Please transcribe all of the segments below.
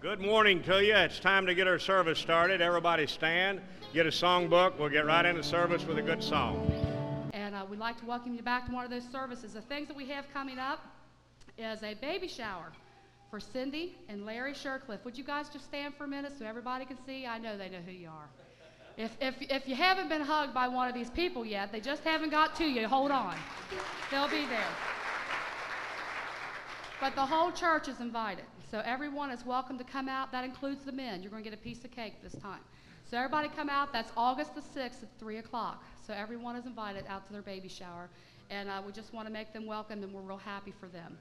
Good morning to you. It's time to get our service started. Everybody stand, get a songbook. We'll get right into service with a good song. And uh, we'd like to welcome you back to one of those services. The things that we have coming up is a baby shower for Cindy and Larry Shercliffe. Would you guys just stand for a minute so everybody can see? I know they know who you are. If, if, if you haven't been hugged by one of these people yet, they just haven't got to you, hold on. They'll be there. But the whole church is invited. So everyone is welcome to come out. That includes the men. You're going to get a piece of cake this time. So everybody come out. That's August the 6th at 3 o'clock. So everyone is invited out to their baby shower. And uh, we just want to make them welcome, and we're real happy for them.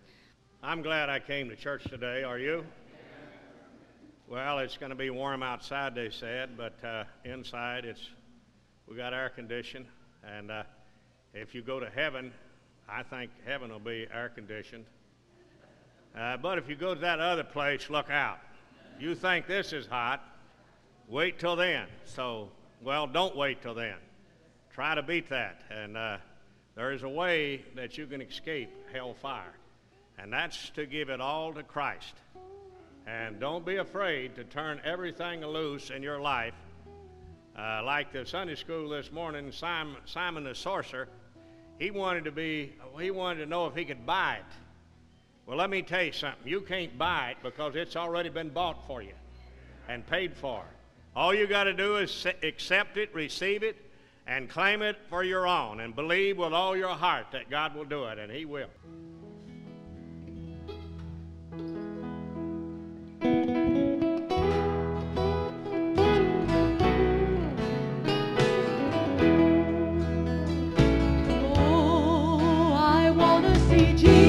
I'm glad I came to church today. Are you? Well, it's going to be warm outside, they said, but uh, inside it's we got air conditioned, and uh, if you go to heaven, I think heaven will be air conditioned. Uh, but if you go to that other place, look out. You think this is hot, wait till then. So, well, don't wait till then. Try to beat that. And uh, there is a way that you can escape hellfire, and that's to give it all to Christ. And don't be afraid to turn everything loose in your life. Uh, like the Sunday school this morning, Simon, Simon the sorcerer, he wanted to be, he wanted to know if he could buy it. Well, let me tell you something. You can't buy it because it's already been bought for you and paid for. All you got to do is accept it, receive it, and claim it for your own, and believe with all your heart that God will do it, and He will. Oh, I want to see Jesus,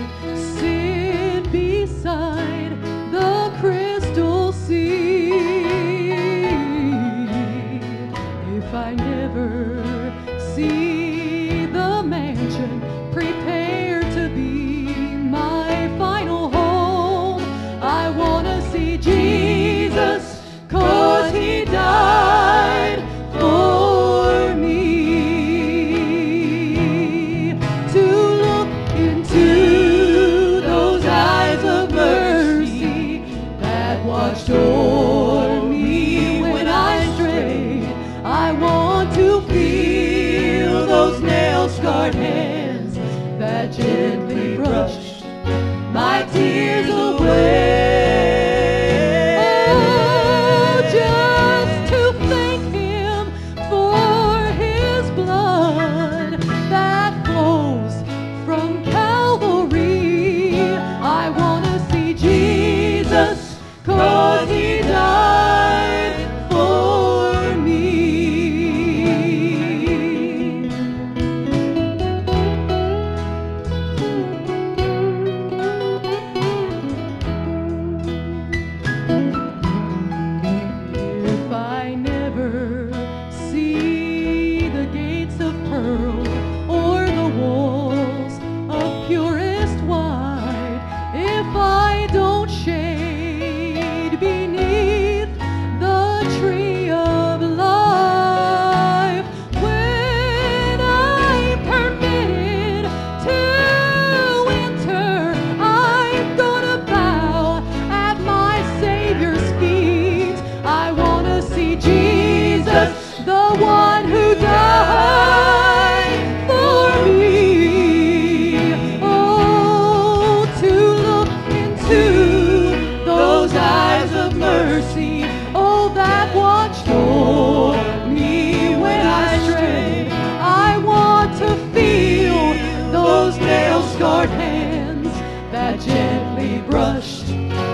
mercy, oh, that watched o'er me when I strayed. I want to feel those nail-scarred hands that gently brushed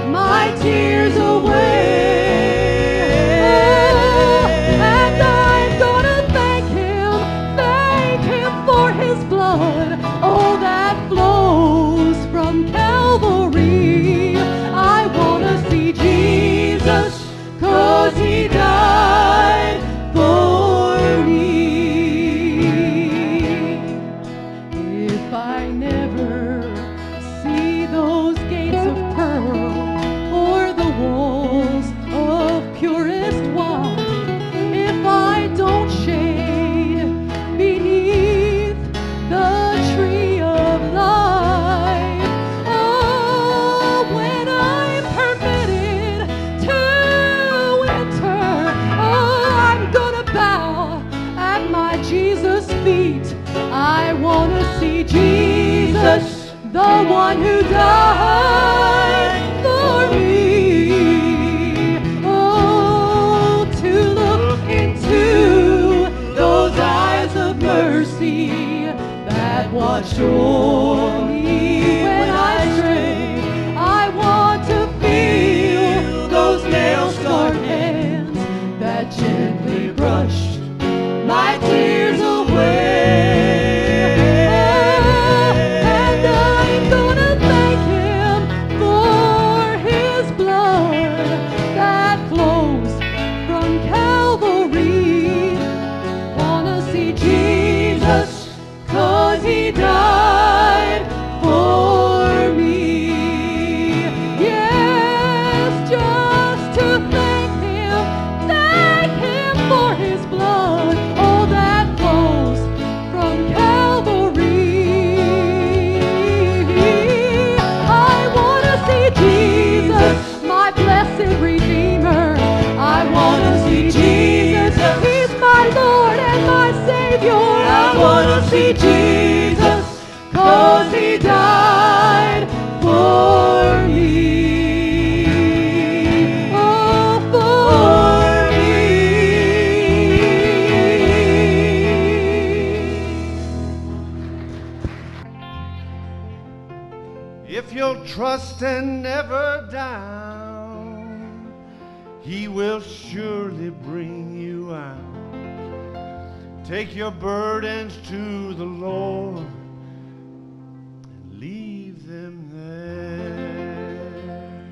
my tears away. Jesus, cause He died for me. Oh, for me. If you'll trust and never down, He will Take your burdens to the Lord and leave them there.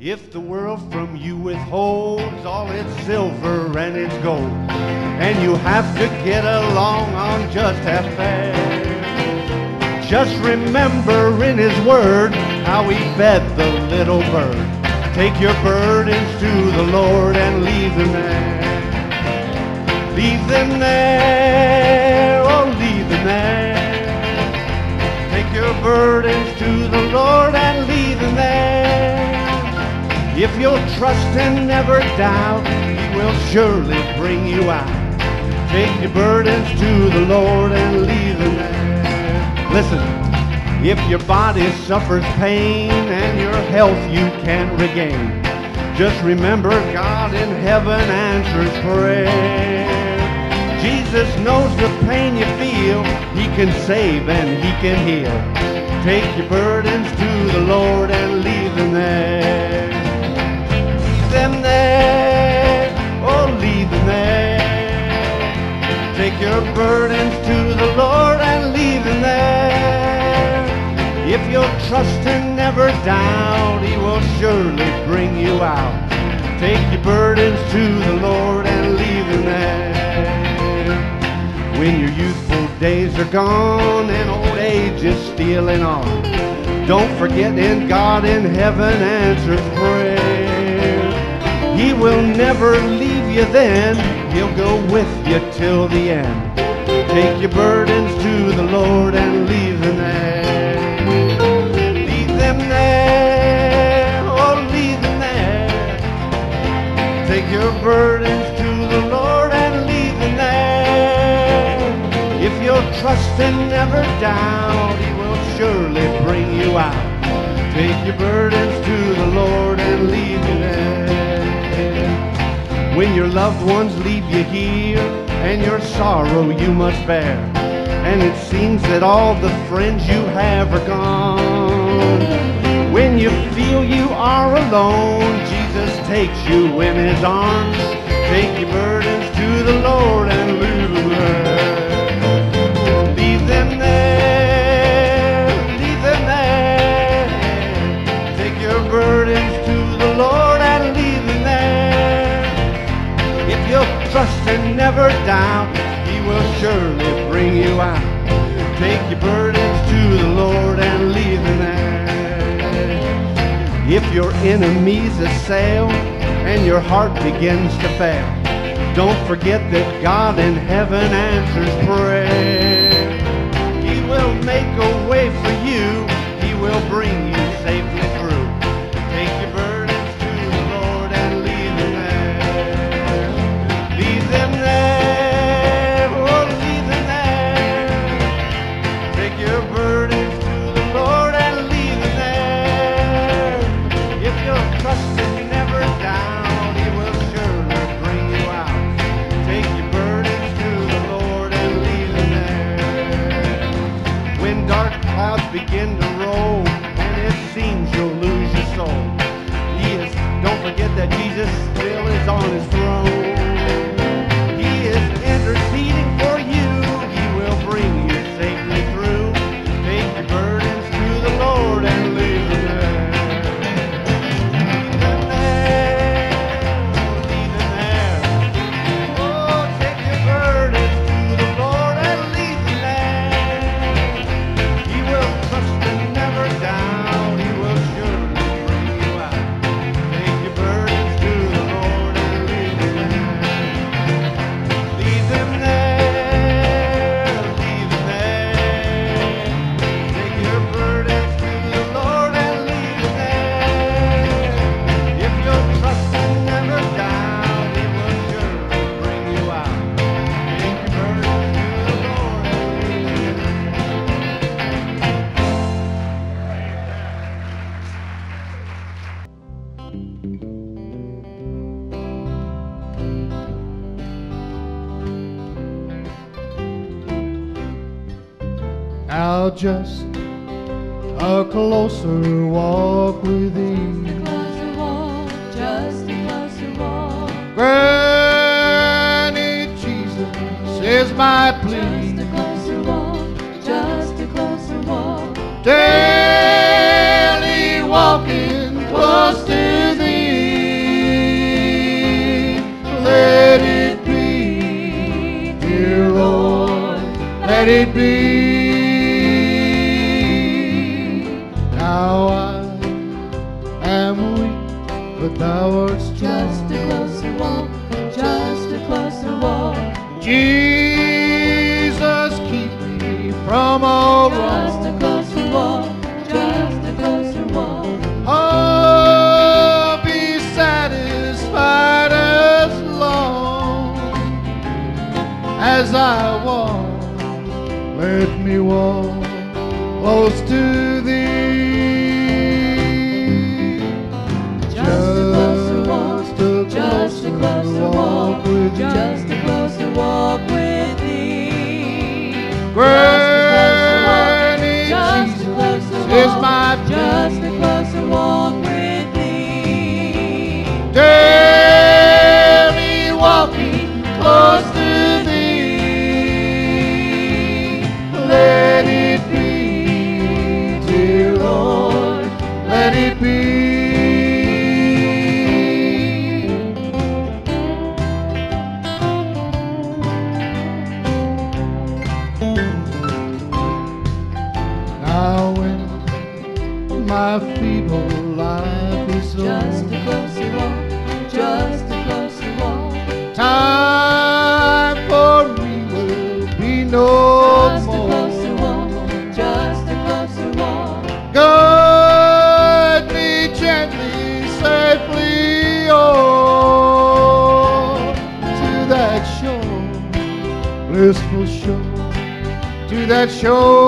If the world from you withholds all its silver and its gold, and you have to get along on just half fare. Just remember in his word how he fed the little bird. Take your burdens to the Lord and leave them there. Leave them there, oh leave them there. Take your burdens to the Lord and leave them there. If you'll trust and never doubt, he will surely bring you out. Take your burdens to the Lord and leave them there. Listen, if your body suffers pain and your health you can't regain, just remember God in heaven answers prayer. Jesus knows the pain you feel. He can save and he can heal. Take your burdens to the Lord and leave them there. Leave them there. Oh, leave them there. Take your burdens to the Lord and leave them there. If you're trust and never doubt, He will surely bring you out. Take your burdens to the Lord and leave them there. When your youthful days are gone and old age is stealing on, don't forget in God in heaven answers prayer. He will never leave you then, He'll go with you till the end. Take your burdens to the Lord and leave your burdens to the Lord and leave them there. If you'll trust and never doubt, He will surely bring you out. Take your burdens to the Lord and leave them there. When your loved ones leave you here and your sorrow you must bear, and it seems that all the friends you have are gone. When you feel you are alone, takes you in his arms. Take your burdens to the Lord and leave them there. Leave them there, leave them there. Take your burdens to the Lord and leave them there. If you'll trust and never doubt, He will surely bring you out. Take your burdens to the Lord and leave them there. If your enemies assail and your heart begins to fail, don't forget that God in heaven answers prayer. He will make a is just just a closer walk with, just a closer walk with Thee. Great 球。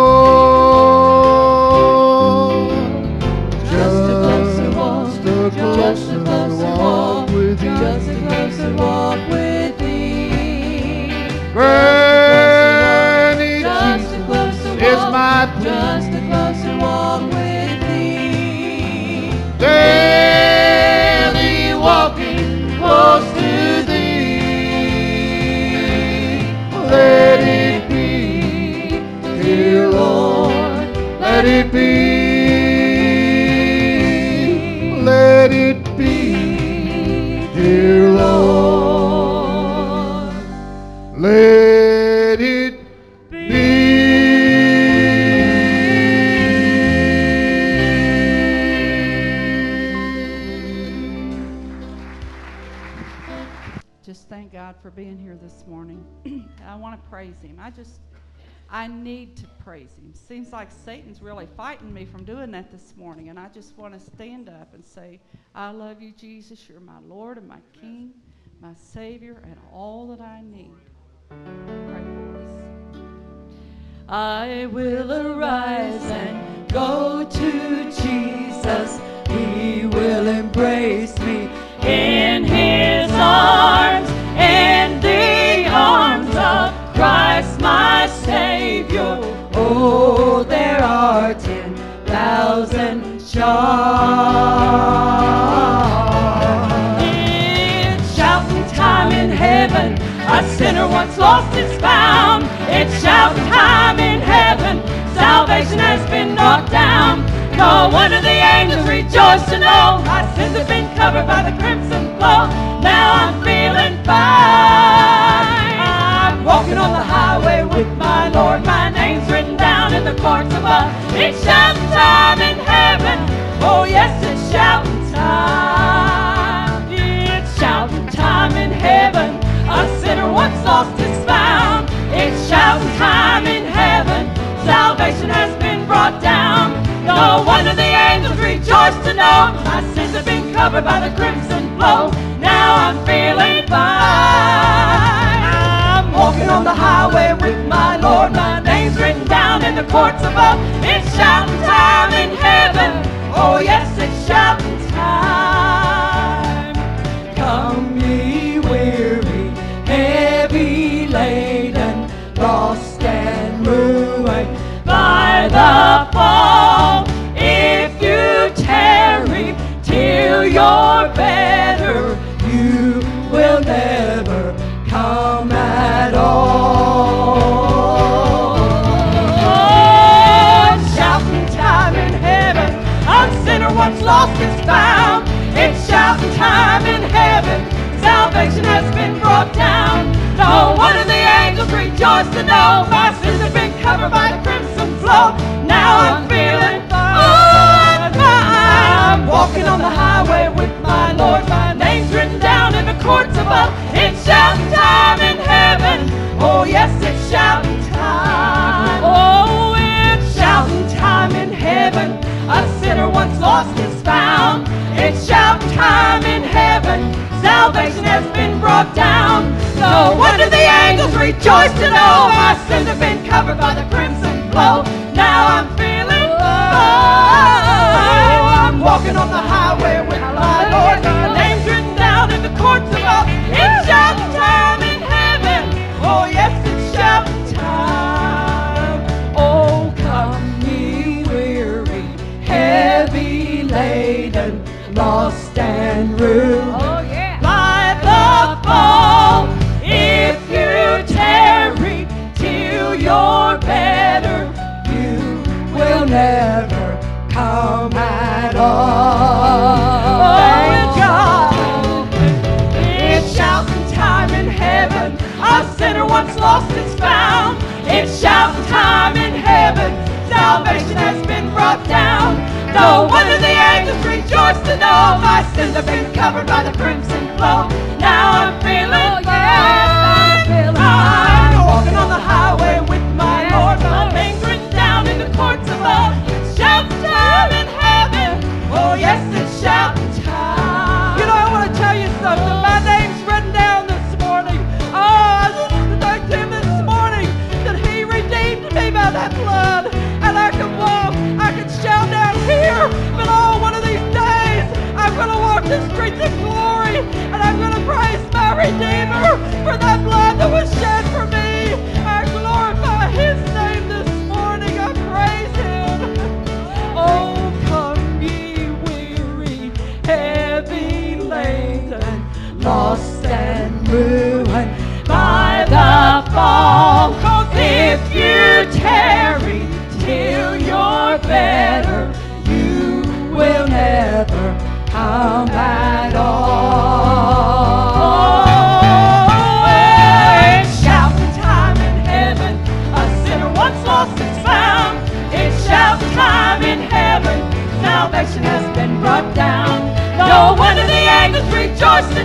just want to stand up and say, I love you, Jesus. You're my Lord and my King, my Savior, and all that I need. I will arise and go to Jesus. He will embrace me in his arms and the arms of Christ my Savior. Oh, there are it's shouting time in heaven. A sinner once lost is found. It's shouting time in heaven. Salvation has been knocked down. No wonder the angels rejoice to know my sins have been covered by the crimson flow. Now I'm feeling fine. I'm walking on the highway with my Lord. My name's written down in the courts above. It's shouting time in heaven. Oh yes, it's shouting time. It's shouting time in heaven. A sinner once lost is found. It's shouting time in heaven. Salvation has been brought down. No wonder the angels rejoice to know my sins have been covered by the crimson flow. Now I'm feeling fine. I'm walking on the highway with my Lord. My the courts above. It's shouting time in heaven. Oh yes, it's shouting time. Rejoice to know my sins have been covered by the crimson flow. Now I'm feeling fine. I'm walking on the highway with my Lord. My name's written down in the courts above. It's shouting time in heaven. Oh yes, it's shouting time. Oh, it's shouting time in heaven. A sinner once lost is found. It's shouting time in heaven. Salvation has been brought down. No wonder the angels rejoice to know my sins have been covered by the crimson flow. Now I'm feeling fine. I'm walking on the know my sins have been covered by the crimson angels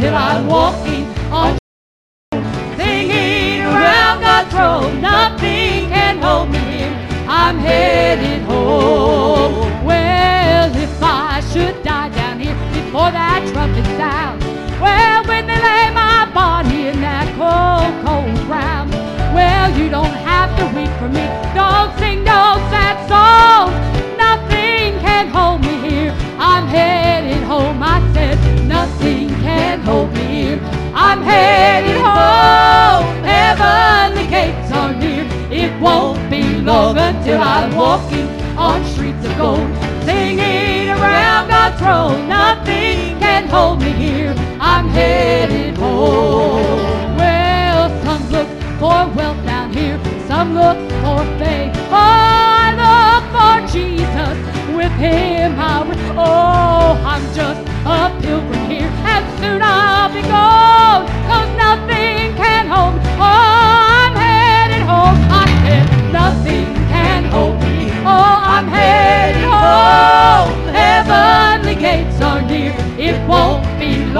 until I'm walking on singing around God's throne. Nothing can hold me here. I'm headed home. Well, if I should die down here before that trumpet sounds, well, when they lay my body in that cold, cold ground, well, you don't have to weep for me. Don't sing no sad songs. Walking on streets of gold, singing around God's throne.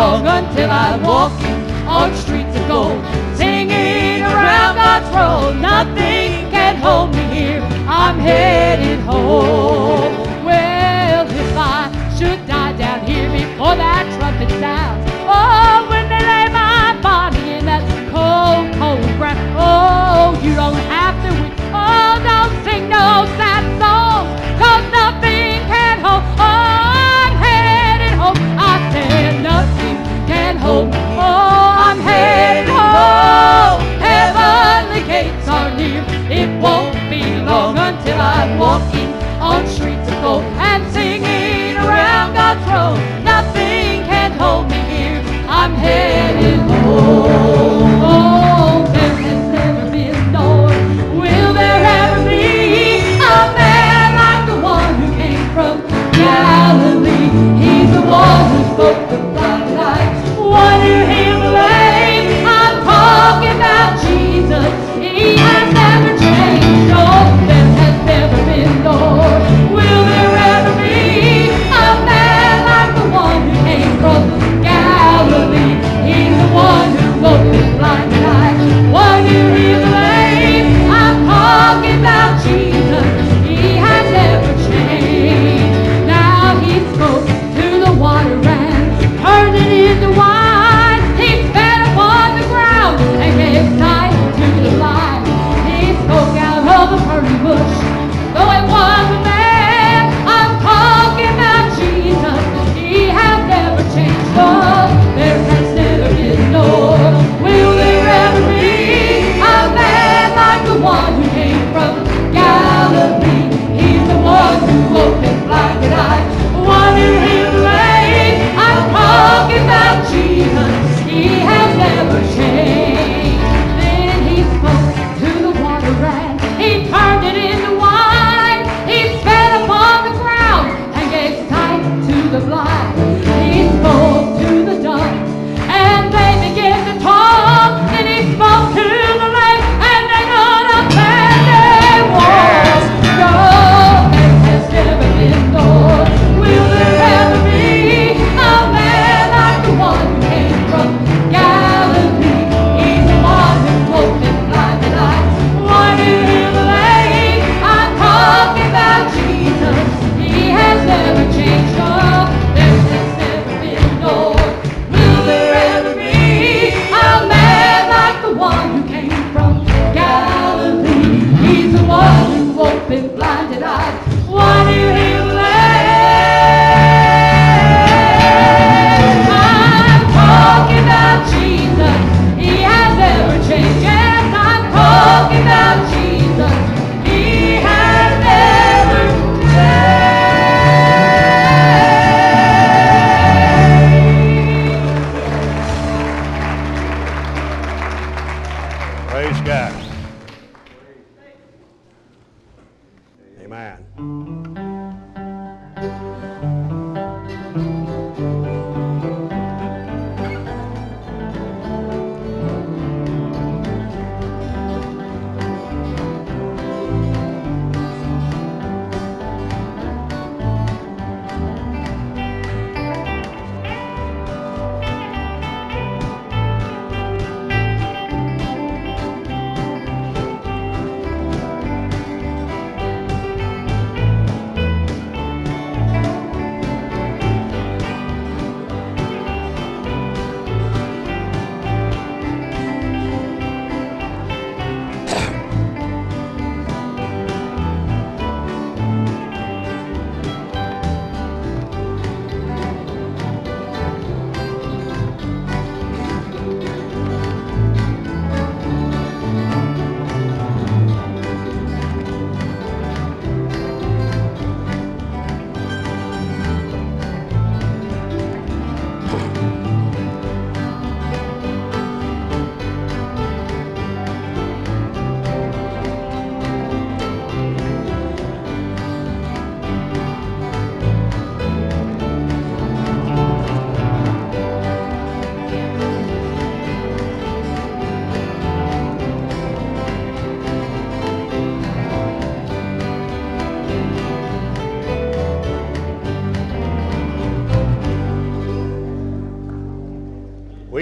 Long until I'm walking on streets of gold, singing around God's throne. Nothing can hold me here. I'm headed home. Well, if I should die down here before that trumpet sounds, oh, when they lay my body in that cold, cold ground, oh, you don't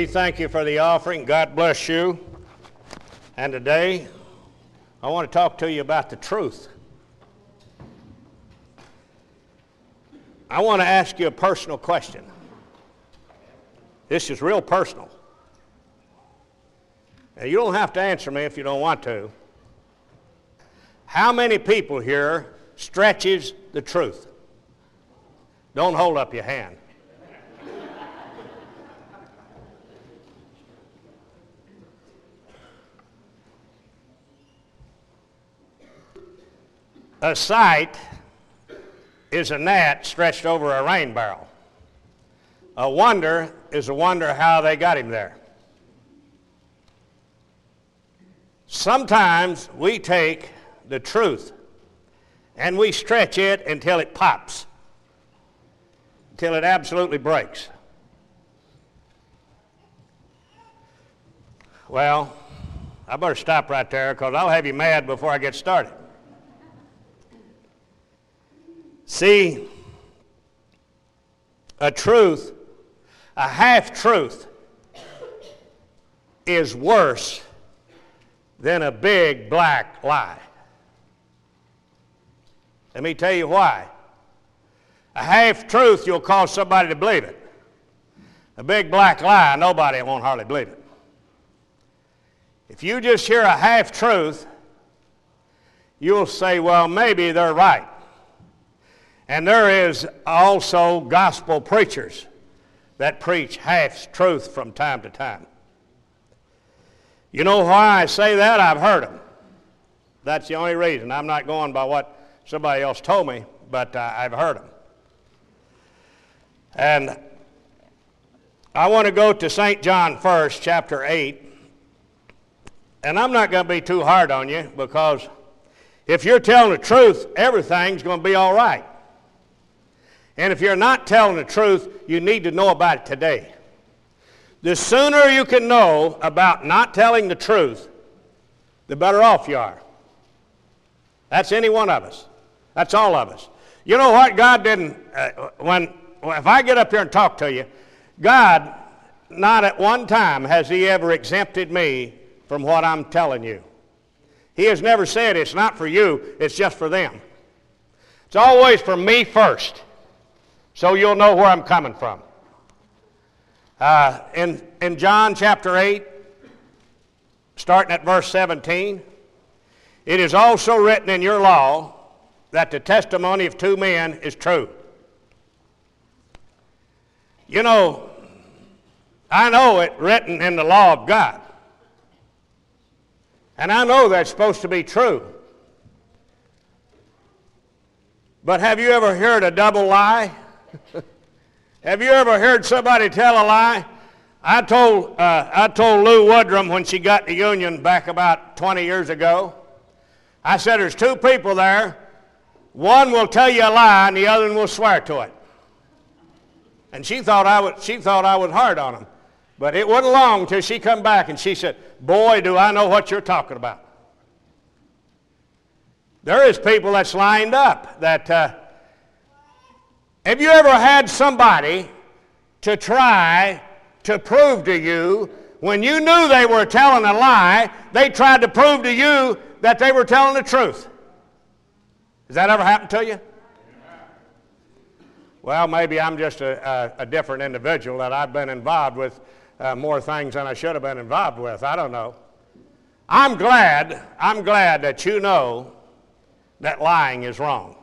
thank you for the offering. God bless you. And today, I want to talk to you about the truth. I want to ask you a personal question. This is real personal. Now, you don't have to answer me if you don't want to. How many people here stretches the truth? Don't hold up your hand. A sight is a gnat stretched over a rain barrel. A wonder is a wonder how they got him there. Sometimes we take the truth and we stretch it until it pops, until it absolutely breaks. Well, I better stop right there because I'll have you mad before I get started. See, a truth, a half truth, is worse than a big black lie. Let me tell you why. A half truth, you'll cause somebody to believe it. A big black lie, nobody won't hardly believe it. If you just hear a half truth, you'll say, well, maybe they're right. And there is also gospel preachers that preach half truth from time to time. You know why I say that? I've heard them. That's the only reason. I'm not going by what somebody else told me, but uh, I've heard them. And I want to go to St. John first, chapter 8. And I'm not going to be too hard on you because if you're telling the truth, everything's going to be all right. And if you're not telling the truth, you need to know about it today. The sooner you can know about not telling the truth, the better off you are. That's any one of us. That's all of us. You know what? God didn't, uh, when, if I get up here and talk to you, God, not at one time has He ever exempted me from what I'm telling you. He has never said it's not for you, it's just for them. It's always for me first so you'll know where I'm coming from. Uh, in, in John chapter 8, starting at verse 17, it is also written in your law that the testimony of two men is true. You know, I know it written in the law of God. And I know that's supposed to be true. But have you ever heard a double lie? Have you ever heard somebody tell a lie? I told, uh, I told Lou Woodrum when she got to Union back about 20 years ago, I said, There's two people there. One will tell you a lie, and the other one will swear to it. And she thought I was, she thought I was hard on him. But it wasn't long till she come back and she said, Boy, do I know what you're talking about. There is people that's lined up that. Uh, have you ever had somebody to try to prove to you when you knew they were telling a lie, they tried to prove to you that they were telling the truth? Has that ever happened to you? Well, maybe I'm just a, a, a different individual that I've been involved with uh, more things than I should have been involved with. I don't know. I'm glad, I'm glad that you know that lying is wrong.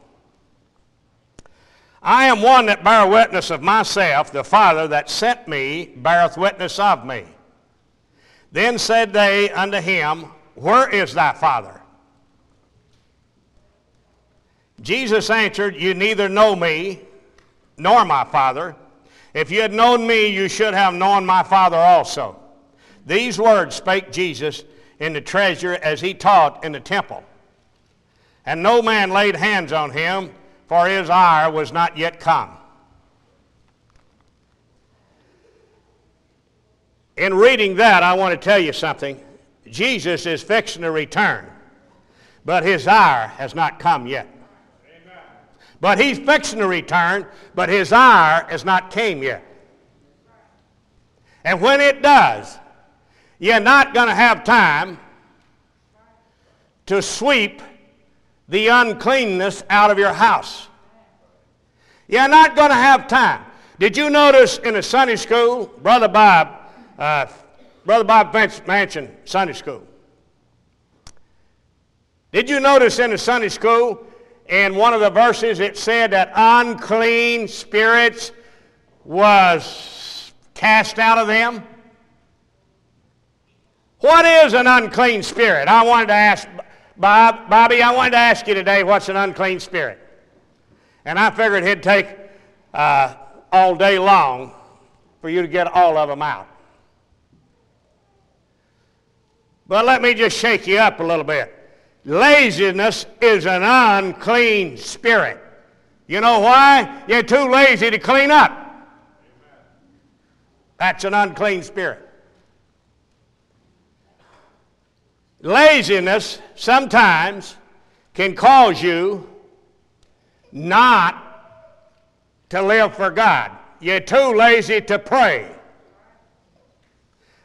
I am one that bear witness of myself, the Father that sent me beareth witness of me. Then said they unto him, Where is thy Father? Jesus answered, You neither know me nor my Father. If you had known me, you should have known my Father also. These words spake Jesus in the treasure as he taught in the temple. And no man laid hands on him, for his hour was not yet come. In reading that, I want to tell you something. Jesus is fixing to return, but his hour has not come yet. But he's fixing to return, but his hour has not came yet. And when it does, you're not going to have time to sweep the uncleanness out of your house. You're not going to have time. Did you notice in a Sunday school, Brother Bob, uh, Brother Bob Mansion Sunday School? Did you notice in the Sunday school in one of the verses it said that unclean spirits was cast out of them? What is an unclean spirit? I wanted to ask Bob, Bobby, I wanted to ask you today what's an unclean spirit? And I figured it'd take uh, all day long for you to get all of them out. But let me just shake you up a little bit. Laziness is an unclean spirit. You know why? You're too lazy to clean up. That's an unclean spirit. Laziness sometimes can cause you not to live for God. You're too lazy to pray.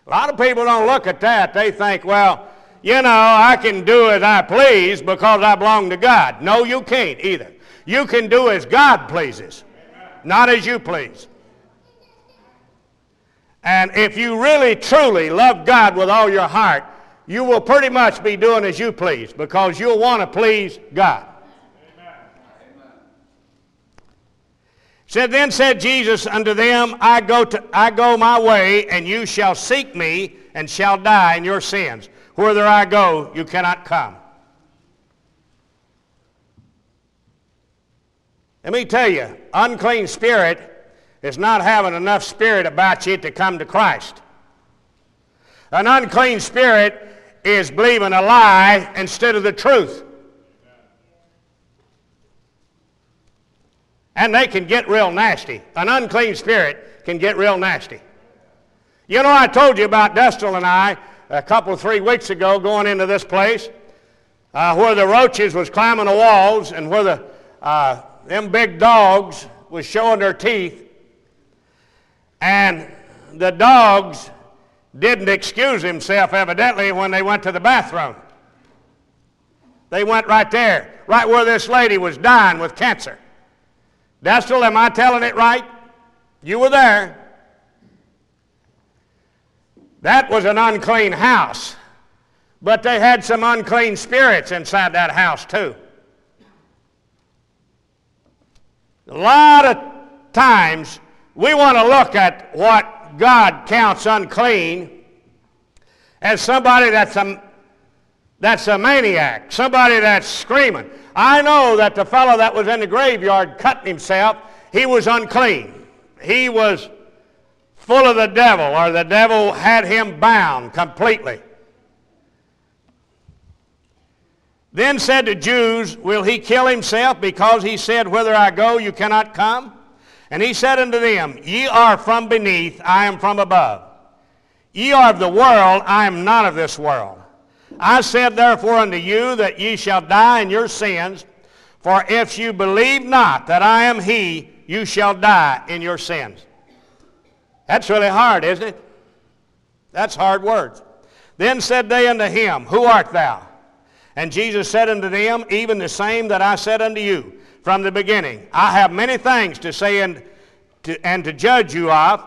A lot of people don't look at that. They think, well, you know, I can do as I please because I belong to God. No, you can't either. You can do as God pleases, not as you please. And if you really, truly love God with all your heart, you will pretty much be doing as you please because you'll want to please God. Said then said Jesus unto them, I go to I go my way, and you shall seek me and shall die in your sins. Whither I go, you cannot come. Let me tell you, unclean spirit is not having enough spirit about you to come to Christ. An unclean spirit is believing a lie instead of the truth. And they can get real nasty. An unclean spirit can get real nasty. You know, I told you about Dustle and I a couple, three weeks ago going into this place uh, where the roaches was climbing the walls and where the, uh, them big dogs was showing their teeth. And the dogs didn't excuse himself evidently when they went to the bathroom. They went right there, right where this lady was dying with cancer. Destel, am I telling it right? You were there. That was an unclean house. But they had some unclean spirits inside that house, too. A lot of times we want to look at what God counts unclean as somebody that's a, that's a maniac, somebody that's screaming. I know that the fellow that was in the graveyard cutting himself, he was unclean. He was full of the devil, or the devil had him bound completely. Then said the Jews, Will he kill himself because he said, Whither I go, you cannot come? And he said unto them, Ye are from beneath, I am from above. Ye are of the world, I am not of this world. I said therefore unto you that ye shall die in your sins, for if you believe not that I am he, you shall die in your sins. That's really hard, isn't it? That's hard words. Then said they unto him, Who art thou? And Jesus said unto them, Even the same that I said unto you from the beginning. I have many things to say and to, and to judge you of,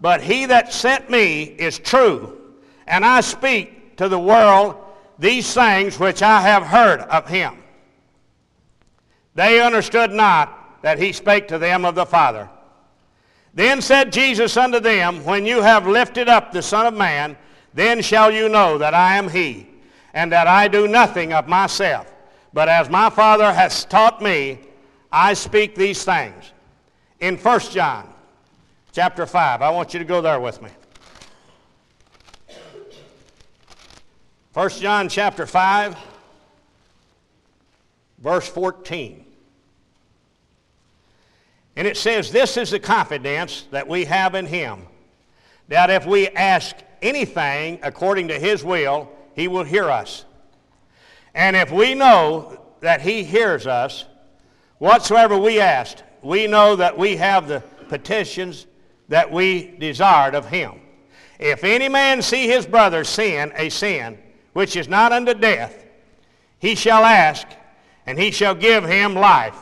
but he that sent me is true, and I speak to the world these things which I have heard of him. They understood not that he spake to them of the Father. Then said Jesus unto them, When you have lifted up the Son of Man, then shall you know that I am he, and that I do nothing of myself, but as my Father has taught me, I speak these things. In 1 John chapter 5, I want you to go there with me. 1 John chapter 5, verse 14. And it says, This is the confidence that we have in him, that if we ask anything according to his will, he will hear us. And if we know that he hears us, whatsoever we ask, we know that we have the petitions that we desired of him. If any man see his brother sin a sin which is not unto death, he shall ask, and he shall give him life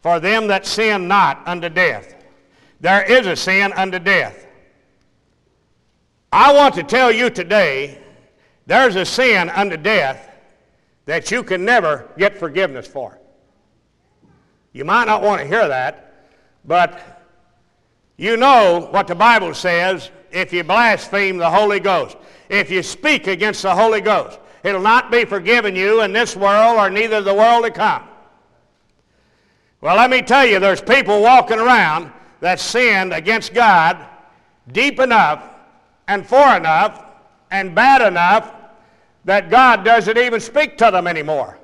for them that sin not unto death. There is a sin unto death. I want to tell you today there's a sin unto death that you can never get forgiveness for. You might not want to hear that, but you know what the Bible says if you blaspheme the Holy Ghost. If you speak against the Holy Ghost, it'll not be forgiven you in this world or neither the world to come. Well, let me tell you, there's people walking around that sinned against God deep enough and far enough and bad enough that God doesn't even speak to them anymore.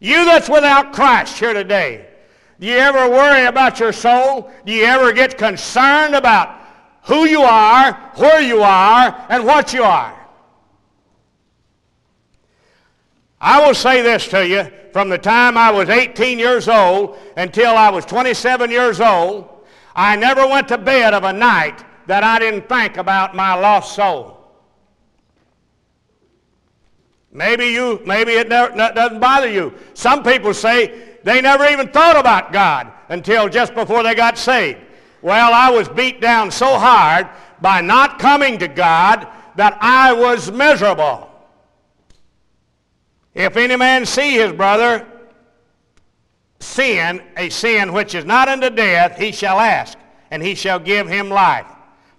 You that's without Christ here today, do you ever worry about your soul? Do you ever get concerned about who you are, where you are, and what you are? I will say this to you from the time I was 18 years old until I was 27 years old, I never went to bed of a night that I didn't think about my lost soul. Maybe you, maybe it never, doesn't bother you. Some people say they never even thought about God until just before they got saved. Well, I was beat down so hard by not coming to God that I was miserable. If any man see his brother sin, a sin which is not unto death, he shall ask, and he shall give him life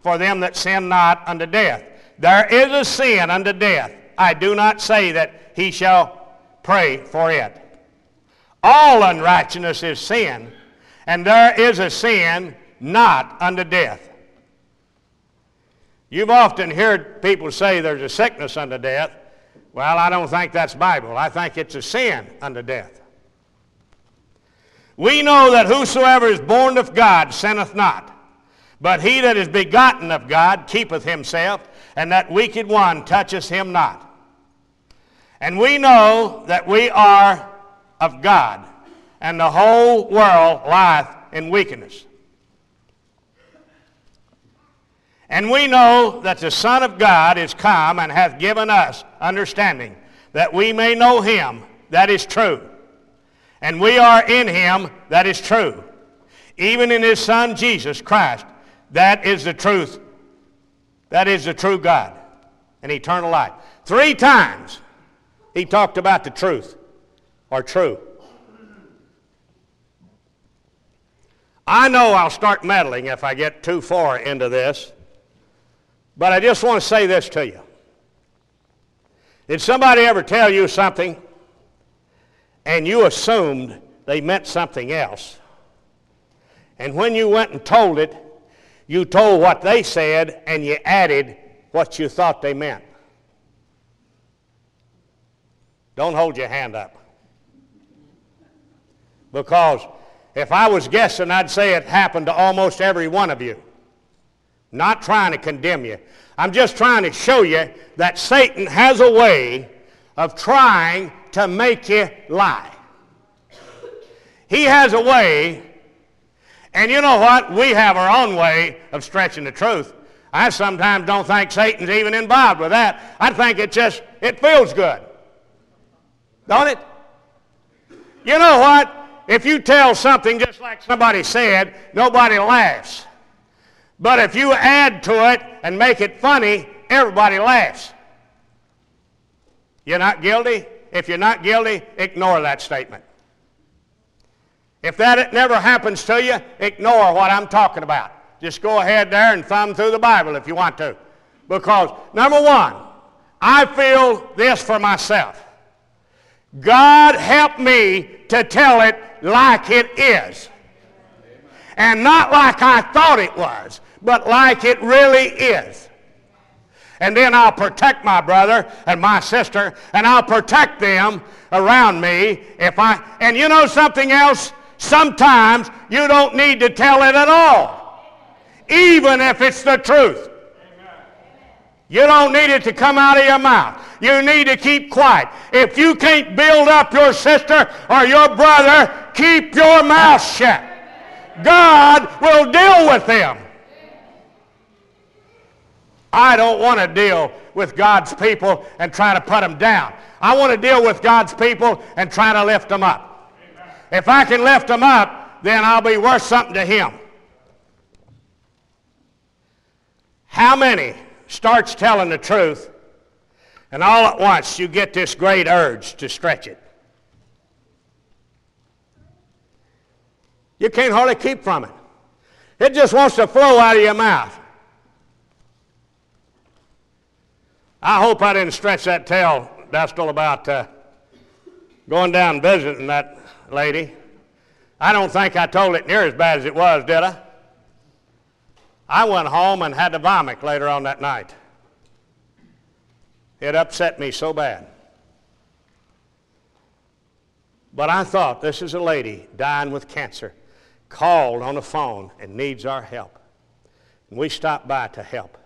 for them that sin not unto death. There is a sin unto death. I do not say that he shall pray for it. All unrighteousness is sin, and there is a sin not unto death. You've often heard people say there's a sickness unto death. Well, I don't think that's Bible. I think it's a sin unto death. We know that whosoever is born of God sinneth not, but he that is begotten of God keepeth himself, and that wicked one toucheth him not. And we know that we are of God, and the whole world lieth in wickedness. And we know that the Son of God is come and hath given us understanding, that we may know him that is true. And we are in him that is true, even in his Son Jesus Christ. That is the truth. That is the true God and eternal life. Three times he talked about the truth or true. I know I'll start meddling if I get too far into this. But I just want to say this to you. Did somebody ever tell you something and you assumed they meant something else? And when you went and told it, You told what they said and you added what you thought they meant. Don't hold your hand up. Because if I was guessing, I'd say it happened to almost every one of you. Not trying to condemn you. I'm just trying to show you that Satan has a way of trying to make you lie. He has a way, and you know what? We have our own way of stretching the truth. I sometimes don't think Satan's even involved with that. I think it just, it feels good. Don't it? You know what? If you tell something just like somebody said, nobody laughs. But if you add to it and make it funny, everybody laughs. You're not guilty? If you're not guilty, ignore that statement. If that never happens to you, ignore what I'm talking about. Just go ahead there and thumb through the Bible if you want to. Because, number one, I feel this for myself. God help me to tell it like it is. And not like I thought it was, but like it really is. And then I'll protect my brother and my sister, and I'll protect them around me if I. And you know something else? Sometimes you don't need to tell it at all, even if it's the truth. You don't need it to come out of your mouth. You need to keep quiet. If you can't build up your sister or your brother, keep your mouth shut. God will deal with them. I don't want to deal with God's people and try to put them down. I want to deal with God's people and try to lift them up. If I can lift them up, then I'll be worth something to Him. How many starts telling the truth and all at once you get this great urge to stretch it? You can't hardly keep from it. It just wants to flow out of your mouth. I hope I didn't stretch that tale, Dustle, about uh, going down visiting that lady. I don't think I told it near as bad as it was, did I? I went home and had to vomit later on that night. It upset me so bad. But I thought this is a lady dying with cancer, called on the phone and needs our help. And we stopped by to help.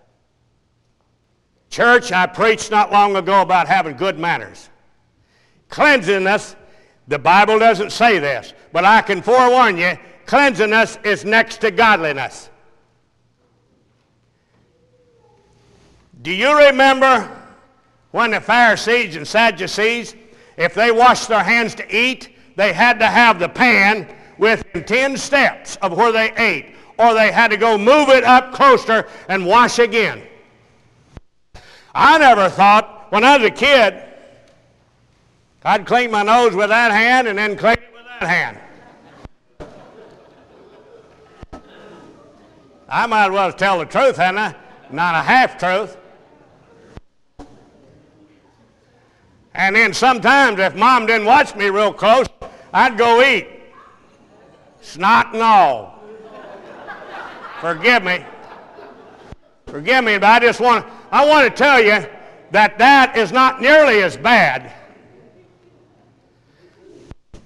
Church, I preached not long ago about having good manners. Cleanliness, the Bible doesn't say this, but I can forewarn you, cleanliness is next to godliness. Do you remember when the Pharisees and Sadducees, if they washed their hands to eat, they had to have the pan within 10 steps of where they ate, or they had to go move it up closer and wash again. I never thought, when I was a kid, I'd clean my nose with that hand and then clean it with that hand. I might as well tell the truth, hadn't I? Not a half truth. And then sometimes, if mom didn't watch me real close, I'd go eat. Snot and all. Forgive me. Forgive me, but I just want I want to tell you that that is not nearly as bad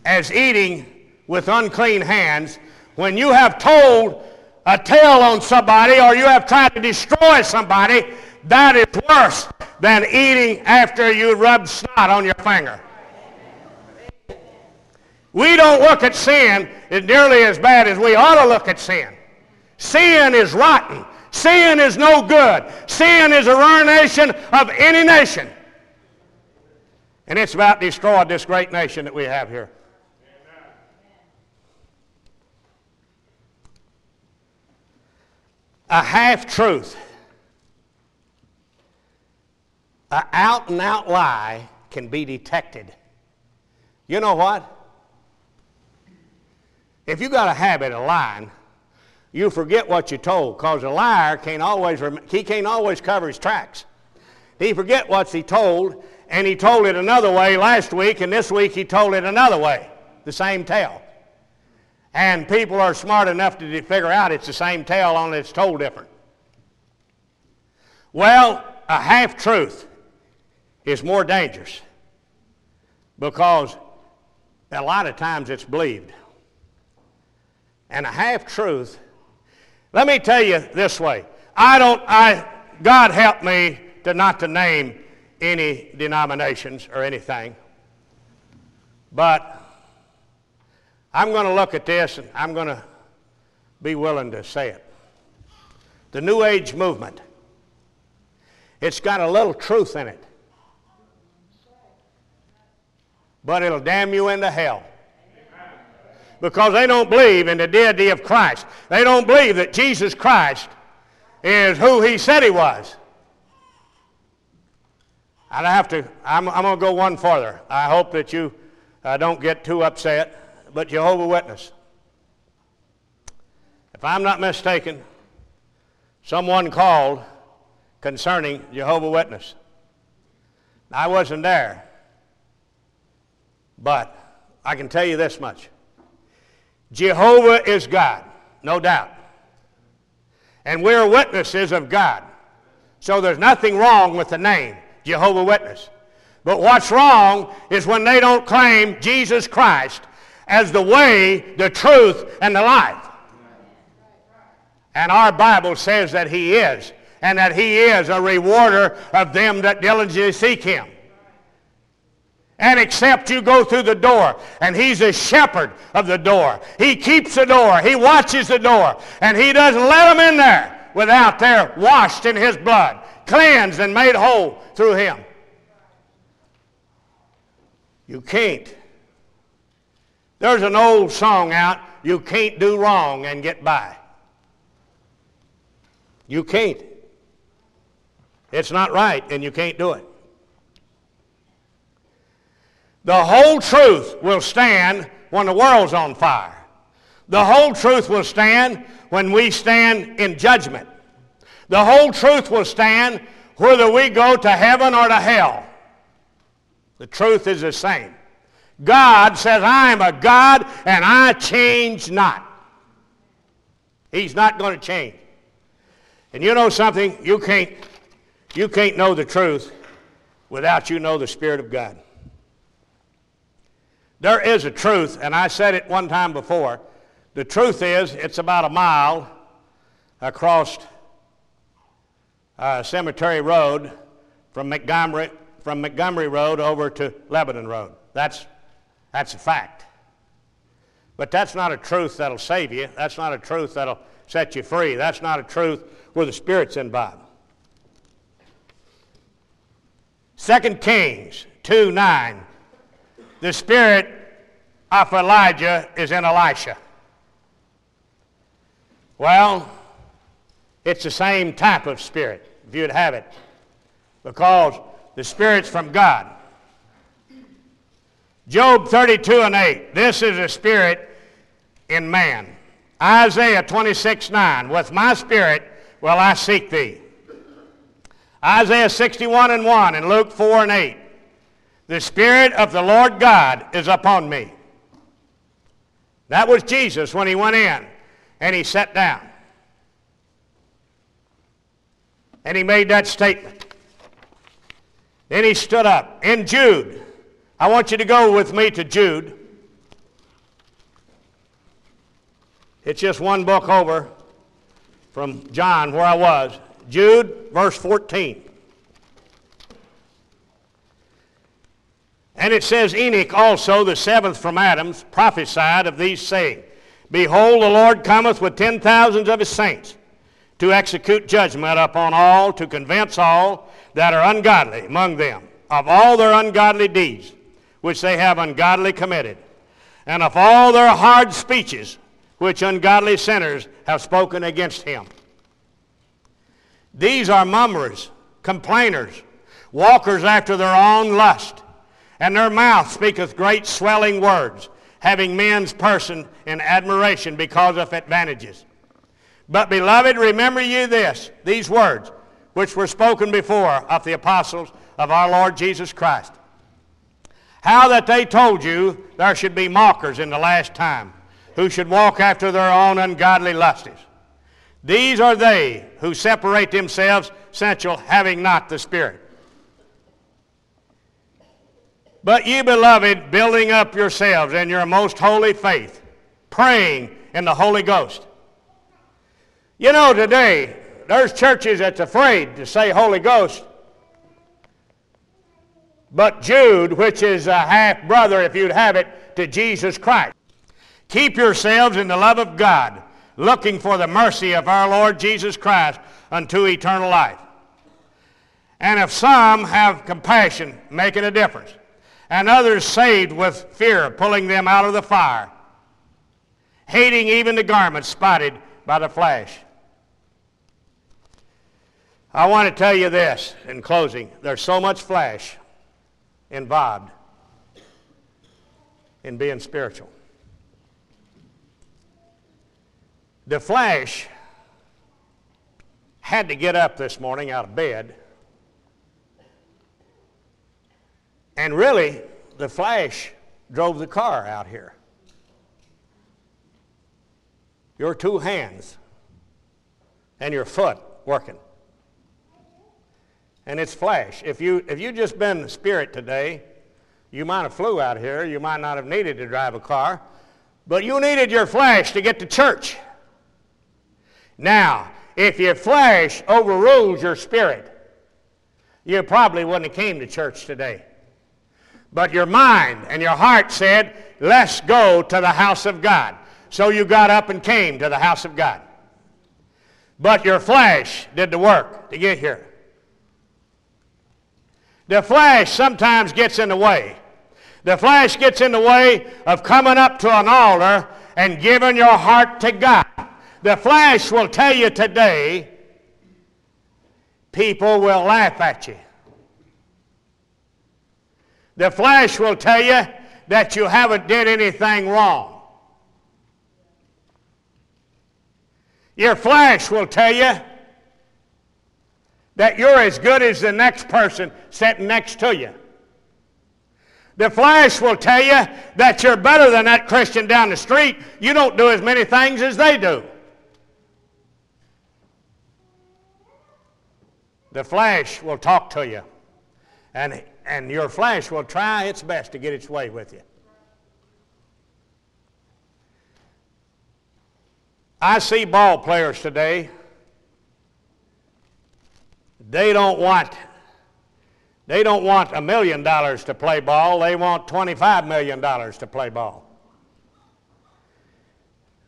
as eating with unclean hands when you have told a tale on somebody or you have tried to destroy somebody, that is worse than eating after you rub snot on your finger. We don't look at sin as nearly as bad as we ought to look at sin. Sin is rotten. Sin is no good. Sin is a ruination of any nation. And it's about destroyed this great nation that we have here. A half truth an out and out lie can be detected. You know what? If you got a habit of lying, you forget what you told because a liar can't always, he can't always cover his tracks. He forget what he told, and he told it another way last week, and this week he told it another way, the same tale. And people are smart enough to figure out it's the same tale, only it's told different. Well, a half truth is more dangerous because a lot of times it's believed. And a half truth, let me tell you this way. I don't, I, God help me to not to name any denominations or anything. But I'm going to look at this and I'm going to be willing to say it. The New Age movement, it's got a little truth in it, but it'll damn you into hell. Because they don't believe in the deity of Christ. They don't believe that Jesus Christ is who he said he was. And I have to, I'm, I'm going to go one further. I hope that you uh, don't get too upset but Jehovah Witness. If I'm not mistaken, someone called concerning Jehovah Witness. I wasn't there, but I can tell you this much. Jehovah is God, no doubt. And we're witnesses of God. So there's nothing wrong with the name, Jehovah Witness. But what's wrong is when they don't claim Jesus Christ as the way, the truth, and the life. And our Bible says that he is, and that he is a rewarder of them that diligently seek him. And except you go through the door, and he's a shepherd of the door. He keeps the door, he watches the door, and he doesn't let them in there without they're washed in his blood, cleansed and made whole through him. You can't there's an old song out, you can't do wrong and get by. You can't. It's not right, and you can't do it. The whole truth will stand when the world's on fire. The whole truth will stand when we stand in judgment. The whole truth will stand whether we go to heaven or to hell. The truth is the same. God says, I am a God and I change not. He's not going to change. And you know something? You can't, you can't know the truth without you know the Spirit of God. There is a truth, and I said it one time before. The truth is, it's about a mile across uh, Cemetery Road from Montgomery, from Montgomery Road over to Lebanon Road. That's that's a fact. But that's not a truth that'll save you. That's not a truth that'll set you free. That's not a truth where the Spirit's involved. 2 Kings 2 9. The Spirit of Elijah is in Elisha. Well, it's the same type of spirit, if you'd have it, because the Spirit's from God. Job 32 and 8. This is a spirit in man. Isaiah 26 9. With my spirit will I seek thee. Isaiah 61 and 1 and Luke 4 and 8. The Spirit of the Lord God is upon me. That was Jesus when he went in and he sat down. And he made that statement. Then he stood up. In Jude I want you to go with me to Jude. It's just one book over from John where I was. Jude, verse 14. And it says, Enoch also, the seventh from Adam's, prophesied of these saying, Behold, the Lord cometh with ten thousands of his saints to execute judgment upon all, to convince all that are ungodly among them of all their ungodly deeds which they have ungodly committed, and of all their hard speeches which ungodly sinners have spoken against him. These are murmurers, complainers, walkers after their own lust, and their mouth speaketh great swelling words, having men's person in admiration because of advantages. But, beloved, remember ye this, these words, which were spoken before of the apostles of our Lord Jesus Christ how that they told you there should be mockers in the last time, who should walk after their own ungodly lusts. These are they who separate themselves sensual, having not the Spirit. But ye, beloved, building up yourselves in your most holy faith, praying in the Holy Ghost. You know, today, there's churches that's afraid to say Holy Ghost. But Jude, which is a half brother, if you'd have it, to Jesus Christ. Keep yourselves in the love of God, looking for the mercy of our Lord Jesus Christ unto eternal life. And if some have compassion, making a difference, and others saved with fear, pulling them out of the fire, hating even the garments spotted by the flash. I want to tell you this in closing. There's so much flash involved in being spiritual. The flash had to get up this morning out of bed. And really, the flash drove the car out here. Your two hands and your foot working. And it's flash. If you if you just been the spirit today, you might have flew out here, you might not have needed to drive a car, but you needed your flash to get to church. Now, if your flesh overrules your spirit, you probably wouldn't have came to church today. But your mind and your heart said, let's go to the house of God. So you got up and came to the house of God. But your flesh did the work to get here. The flesh sometimes gets in the way. The flesh gets in the way of coming up to an altar and giving your heart to God. The flesh will tell you today, people will laugh at you. The flesh will tell you that you haven't did anything wrong. Your flesh will tell you that you're as good as the next person sitting next to you. The flesh will tell you that you're better than that Christian down the street. You don't do as many things as they do. The flesh will talk to you, and, and your flesh will try its best to get its way with you. I see ball players today. They don't want they don't want a million dollars to play ball. They want 25 million dollars to play ball.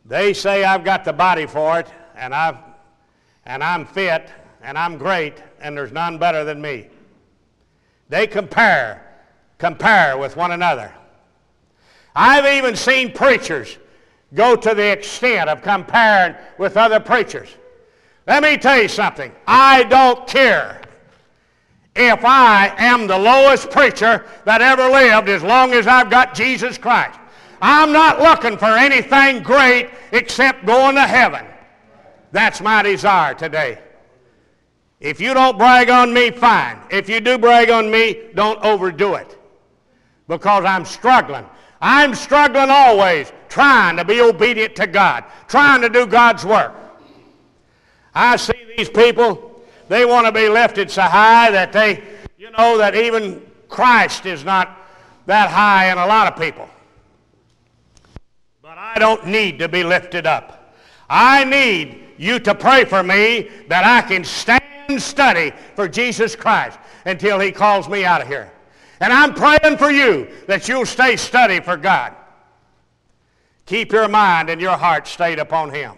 They say I've got the body for it and I've and I'm fit and I'm great, and there's none better than me. They compare, compare with one another. I've even seen preachers go to the extent of comparing with other preachers. Let me tell you something. I don't care if I am the lowest preacher that ever lived as long as I've got Jesus Christ. I'm not looking for anything great except going to heaven. That's my desire today. If you don't brag on me, fine. If you do brag on me, don't overdo it. Because I'm struggling. I'm struggling always, trying to be obedient to God, trying to do God's work. I see these people, they want to be lifted so high that they, you know, that even Christ is not that high in a lot of people. But I don't need to be lifted up. I need you to pray for me that I can stand study for Jesus Christ until he calls me out of here. And I'm praying for you that you'll stay study for God. Keep your mind and your heart stayed upon him.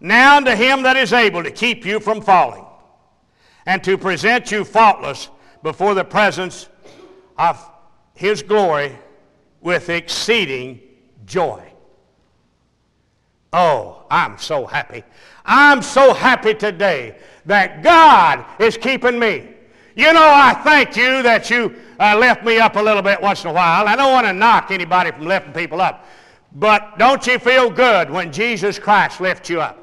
Now unto him that is able to keep you from falling and to present you faultless before the presence of his glory with exceeding joy. Oh, I'm so happy. I'm so happy today that God is keeping me. You know, I thank you that you uh, lift me up a little bit once in a while. I don't want to knock anybody from lifting people up. But don't you feel good when Jesus Christ lifts you up?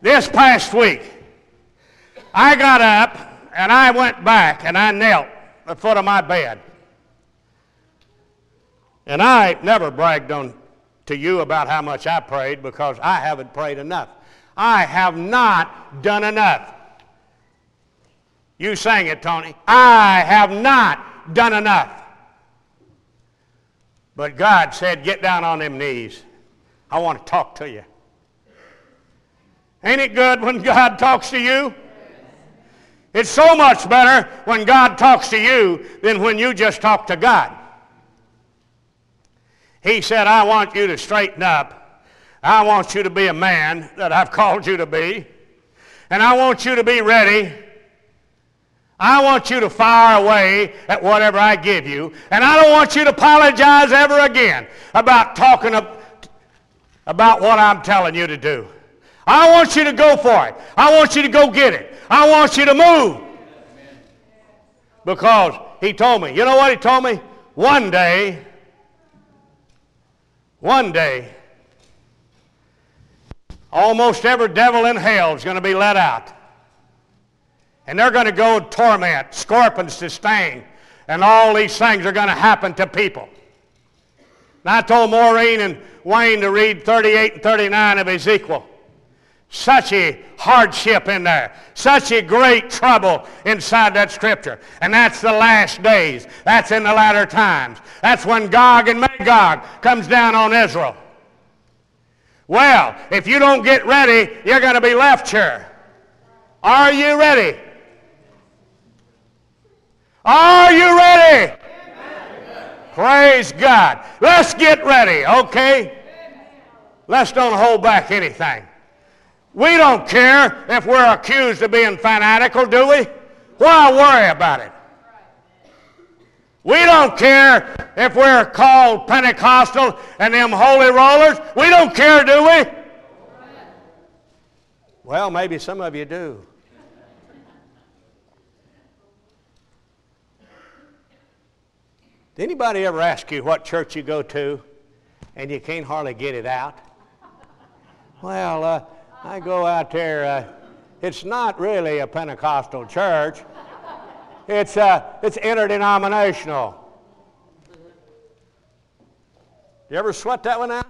This past week, I got up and I went back and I knelt at the foot of my bed. And I never bragged on to you about how much I prayed because I haven't prayed enough. I have not done enough. You sang it, Tony. I have not done enough. But God said, Get down on them knees. I want to talk to you. Ain't it good when God talks to you? It's so much better when God talks to you than when you just talk to God. He said, I want you to straighten up. I want you to be a man that I've called you to be. And I want you to be ready. I want you to fire away at whatever I give you. And I don't want you to apologize ever again about talking about what I'm telling you to do. I want you to go for it. I want you to go get it. I want you to move. Because he told me, you know what he told me? One day, one day, almost every devil in hell is going to be let out. And they're going to go torment, scorpions to sting, and all these things are going to happen to people. And I told Maureen and Wayne to read 38 and 39 of Ezekiel. Such a hardship in there. Such a great trouble inside that scripture. And that's the last days. That's in the latter times. That's when Gog and Magog comes down on Israel. Well, if you don't get ready, you're going to be left here. Are you ready? Are you ready? Praise God. Let's get ready, okay? Let's don't hold back anything. We don't care if we're accused of being fanatical, do we? Why worry about it? We don't care if we're called Pentecostal and them holy rollers. We don't care, do we? Well, maybe some of you do. Did anybody ever ask you what church you go to and you can't hardly get it out? Well, uh, I go out there. Uh, it's not really a Pentecostal church. It's, uh, it's interdenominational. You ever sweat that one out?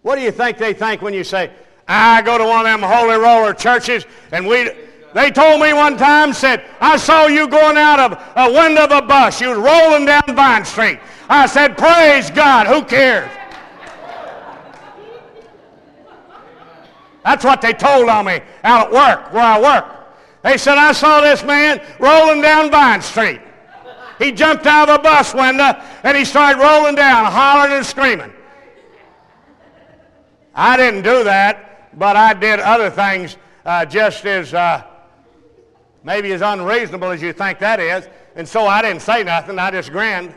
What do you think they think when you say, I go to one of them holy roller churches and we, they told me one time, said, I saw you going out of a window of a bus. You was rolling down Vine Street. I said, praise God, who cares? That's what they told on me out at work, where I work. They said, I saw this man rolling down Vine Street. He jumped out of a bus window and he started rolling down, hollering and screaming. I didn't do that, but I did other things uh, just as uh, maybe as unreasonable as you think that is. And so I didn't say nothing, I just grinned.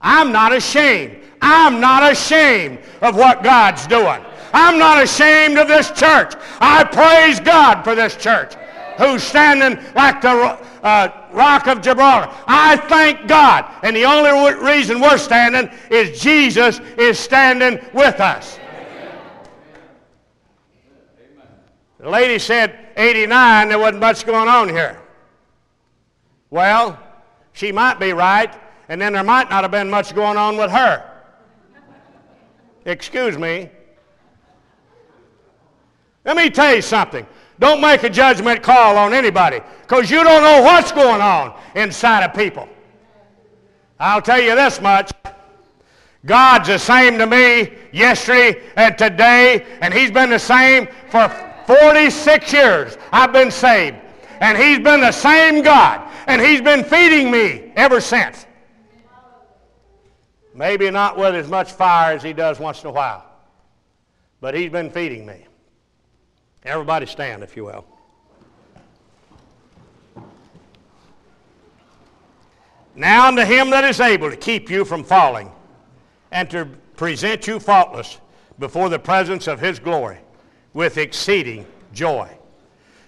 I'm not ashamed. I'm not ashamed of what God's doing. I'm not ashamed of this church. I praise God for this church who's standing like the uh, rock of Gibraltar. I thank God. And the only reason we're standing is Jesus is standing with us. The lady said 89, there wasn't much going on here. Well, she might be right, and then there might not have been much going on with her. Excuse me. Let me tell you something. Don't make a judgment call on anybody because you don't know what's going on inside of people. I'll tell you this much. God's the same to me yesterday and today, and He's been the same for 46 years. I've been saved. And He's been the same God, and He's been feeding me ever since. Maybe not with as much fire as he does once in a while. But he's been feeding me. Everybody stand, if you will. Now unto him that is able to keep you from falling and to present you faultless before the presence of his glory with exceeding joy.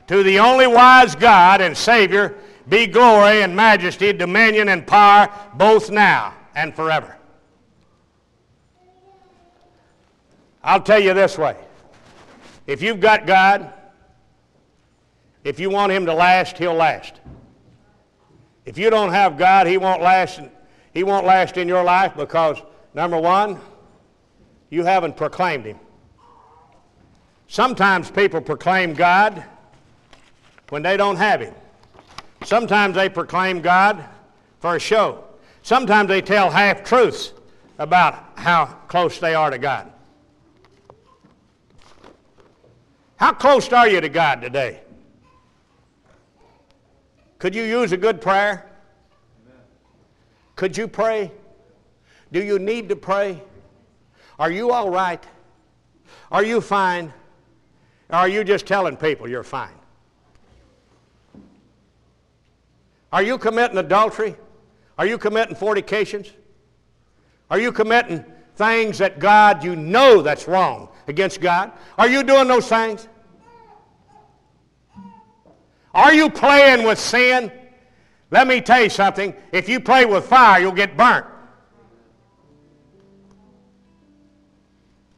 To the only wise God and Savior be glory and majesty, dominion and power, both now and forever. I'll tell you this way if you've got God, if you want Him to last, He'll last. If you don't have God, He won't last. He won't last in your life because number one, you haven't proclaimed Him. Sometimes people proclaim God when they don't have Him. Sometimes they proclaim God for a show. Sometimes they tell half truths about how close they are to God. How close are you to God today? Could you use a good prayer? Could you pray? Do you need to pray? Are you all right? Are you fine? Or are you just telling people you're fine? Are you committing adultery? Are you committing fornications? Are you committing things that God, you know that's wrong against God? Are you doing those things? Are you playing with sin? Let me tell you something. If you play with fire, you'll get burnt.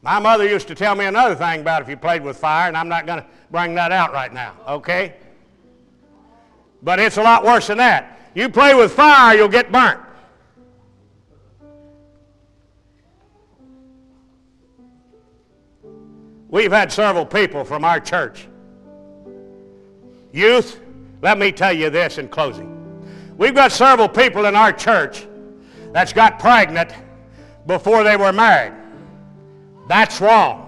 My mother used to tell me another thing about if you played with fire, and I'm not going to bring that out right now, okay? But it's a lot worse than that. You play with fire, you'll get burnt. We've had several people from our church. Youth, let me tell you this in closing. We've got several people in our church that's got pregnant before they were married. That's wrong.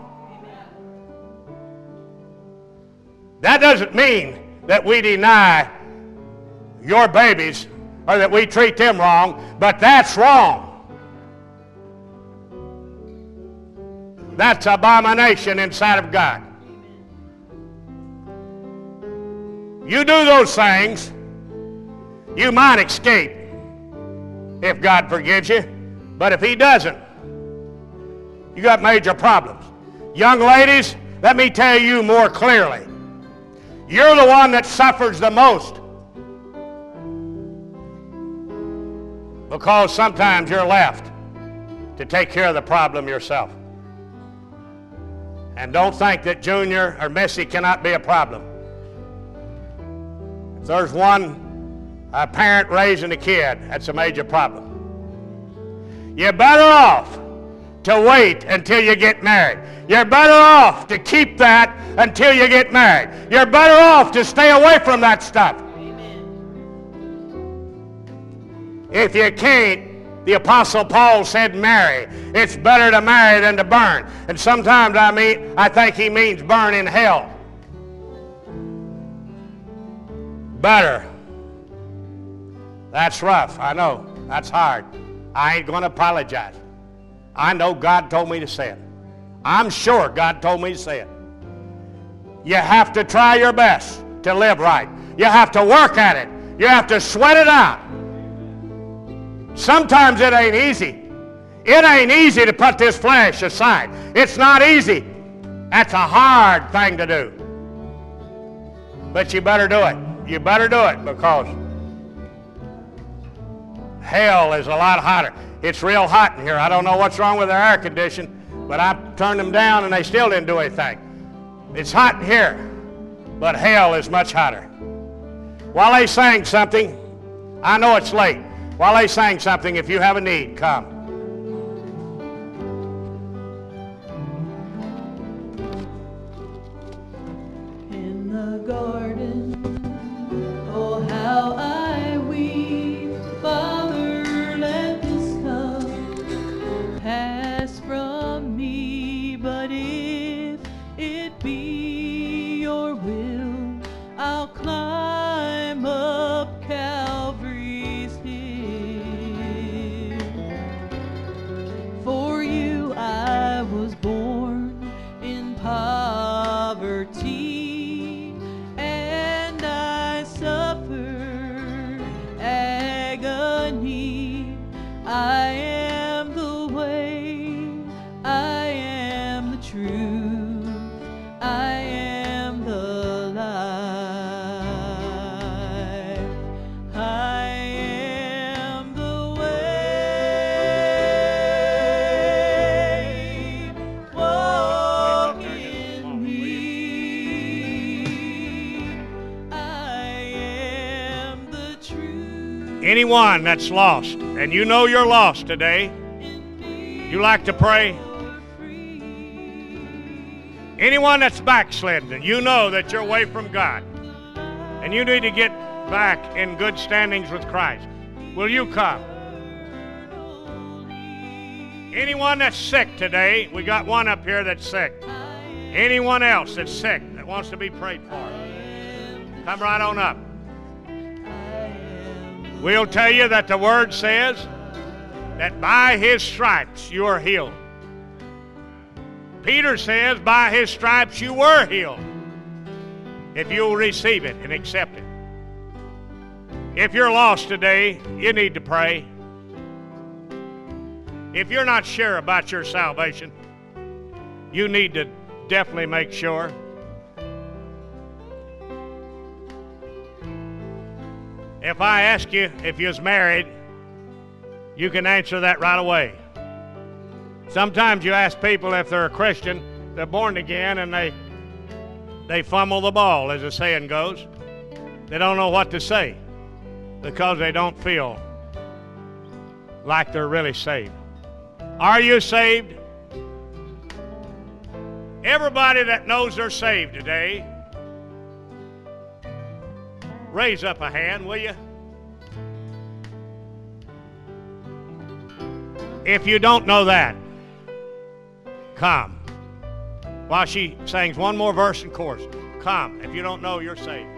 That doesn't mean that we deny your babies or that we treat them wrong, but that's wrong. That's abomination inside of God. You do those things, you might escape if God forgives you, but if He doesn't, you got major problems. Young ladies, let me tell you more clearly. You're the one that suffers the most because sometimes you're left to take care of the problem yourself. And don't think that Junior or Missy cannot be a problem. If there's one a parent raising a kid, that's a major problem. You're better off to wait until you get married. You're better off to keep that until you get married. You're better off to stay away from that stuff. If you can't, the Apostle Paul said, marry. It's better to marry than to burn. And sometimes I mean, I think he means burn in hell. Better. That's rough. I know. That's hard. I ain't going to apologize. I know God told me to say it. I'm sure God told me to say it. You have to try your best to live right. You have to work at it. You have to sweat it out. Sometimes it ain't easy. It ain't easy to put this flesh aside. It's not easy. That's a hard thing to do. But you better do it. You better do it because hell is a lot hotter. It's real hot in here. I don't know what's wrong with their air condition, but I turned them down and they still didn't do anything. It's hot in here, but hell is much hotter. While they sang something, I know it's late. While they sang something, if you have a need, come. Anyone that's lost, and you know you're lost today, you like to pray? Anyone that's backslidden, you know that you're away from God, and you need to get back in good standings with Christ. Will you come? Anyone that's sick today, we got one up here that's sick. Anyone else that's sick that wants to be prayed for, come right on up. We'll tell you that the Word says that by His stripes you are healed. Peter says, by His stripes you were healed. If you'll receive it and accept it. If you're lost today, you need to pray. If you're not sure about your salvation, you need to definitely make sure. If I ask you if you're married, you can answer that right away. Sometimes you ask people if they're a Christian, they're born again, and they they fumble the ball, as the saying goes. They don't know what to say because they don't feel like they're really saved. Are you saved? Everybody that knows they're saved today, raise up a hand, will you? If you don't know that, come. While she sings one more verse and chorus, come. If you don't know, you're saved.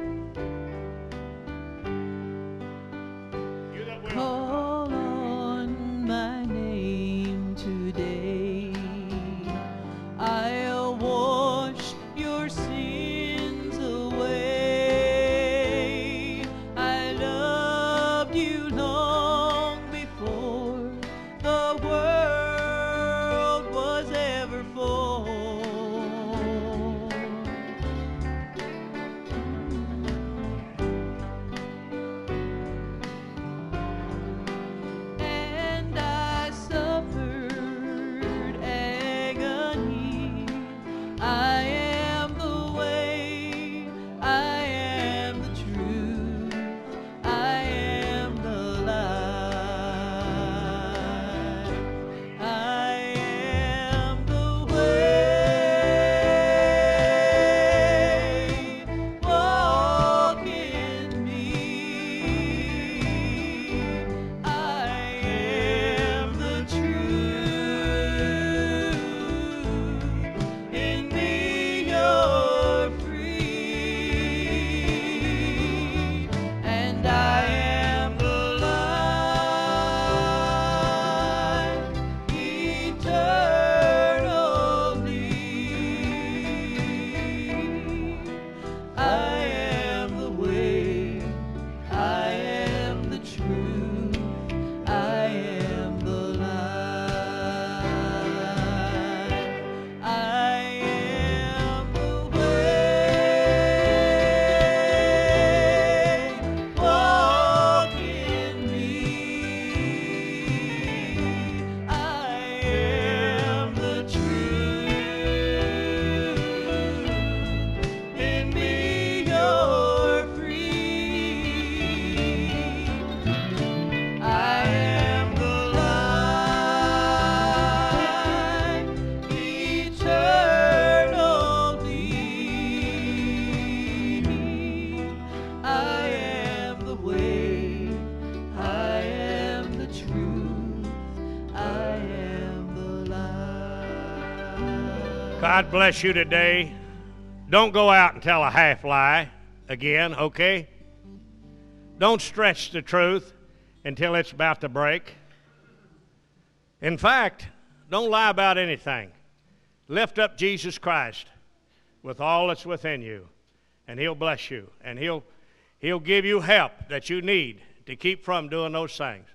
You God bless you today. Don't go out and tell a half lie again, okay? Don't stretch the truth until it's about to break. In fact, don't lie about anything. Lift up Jesus Christ with all that's within you, and He'll bless you, and He'll, he'll give you help that you need to keep from doing those things.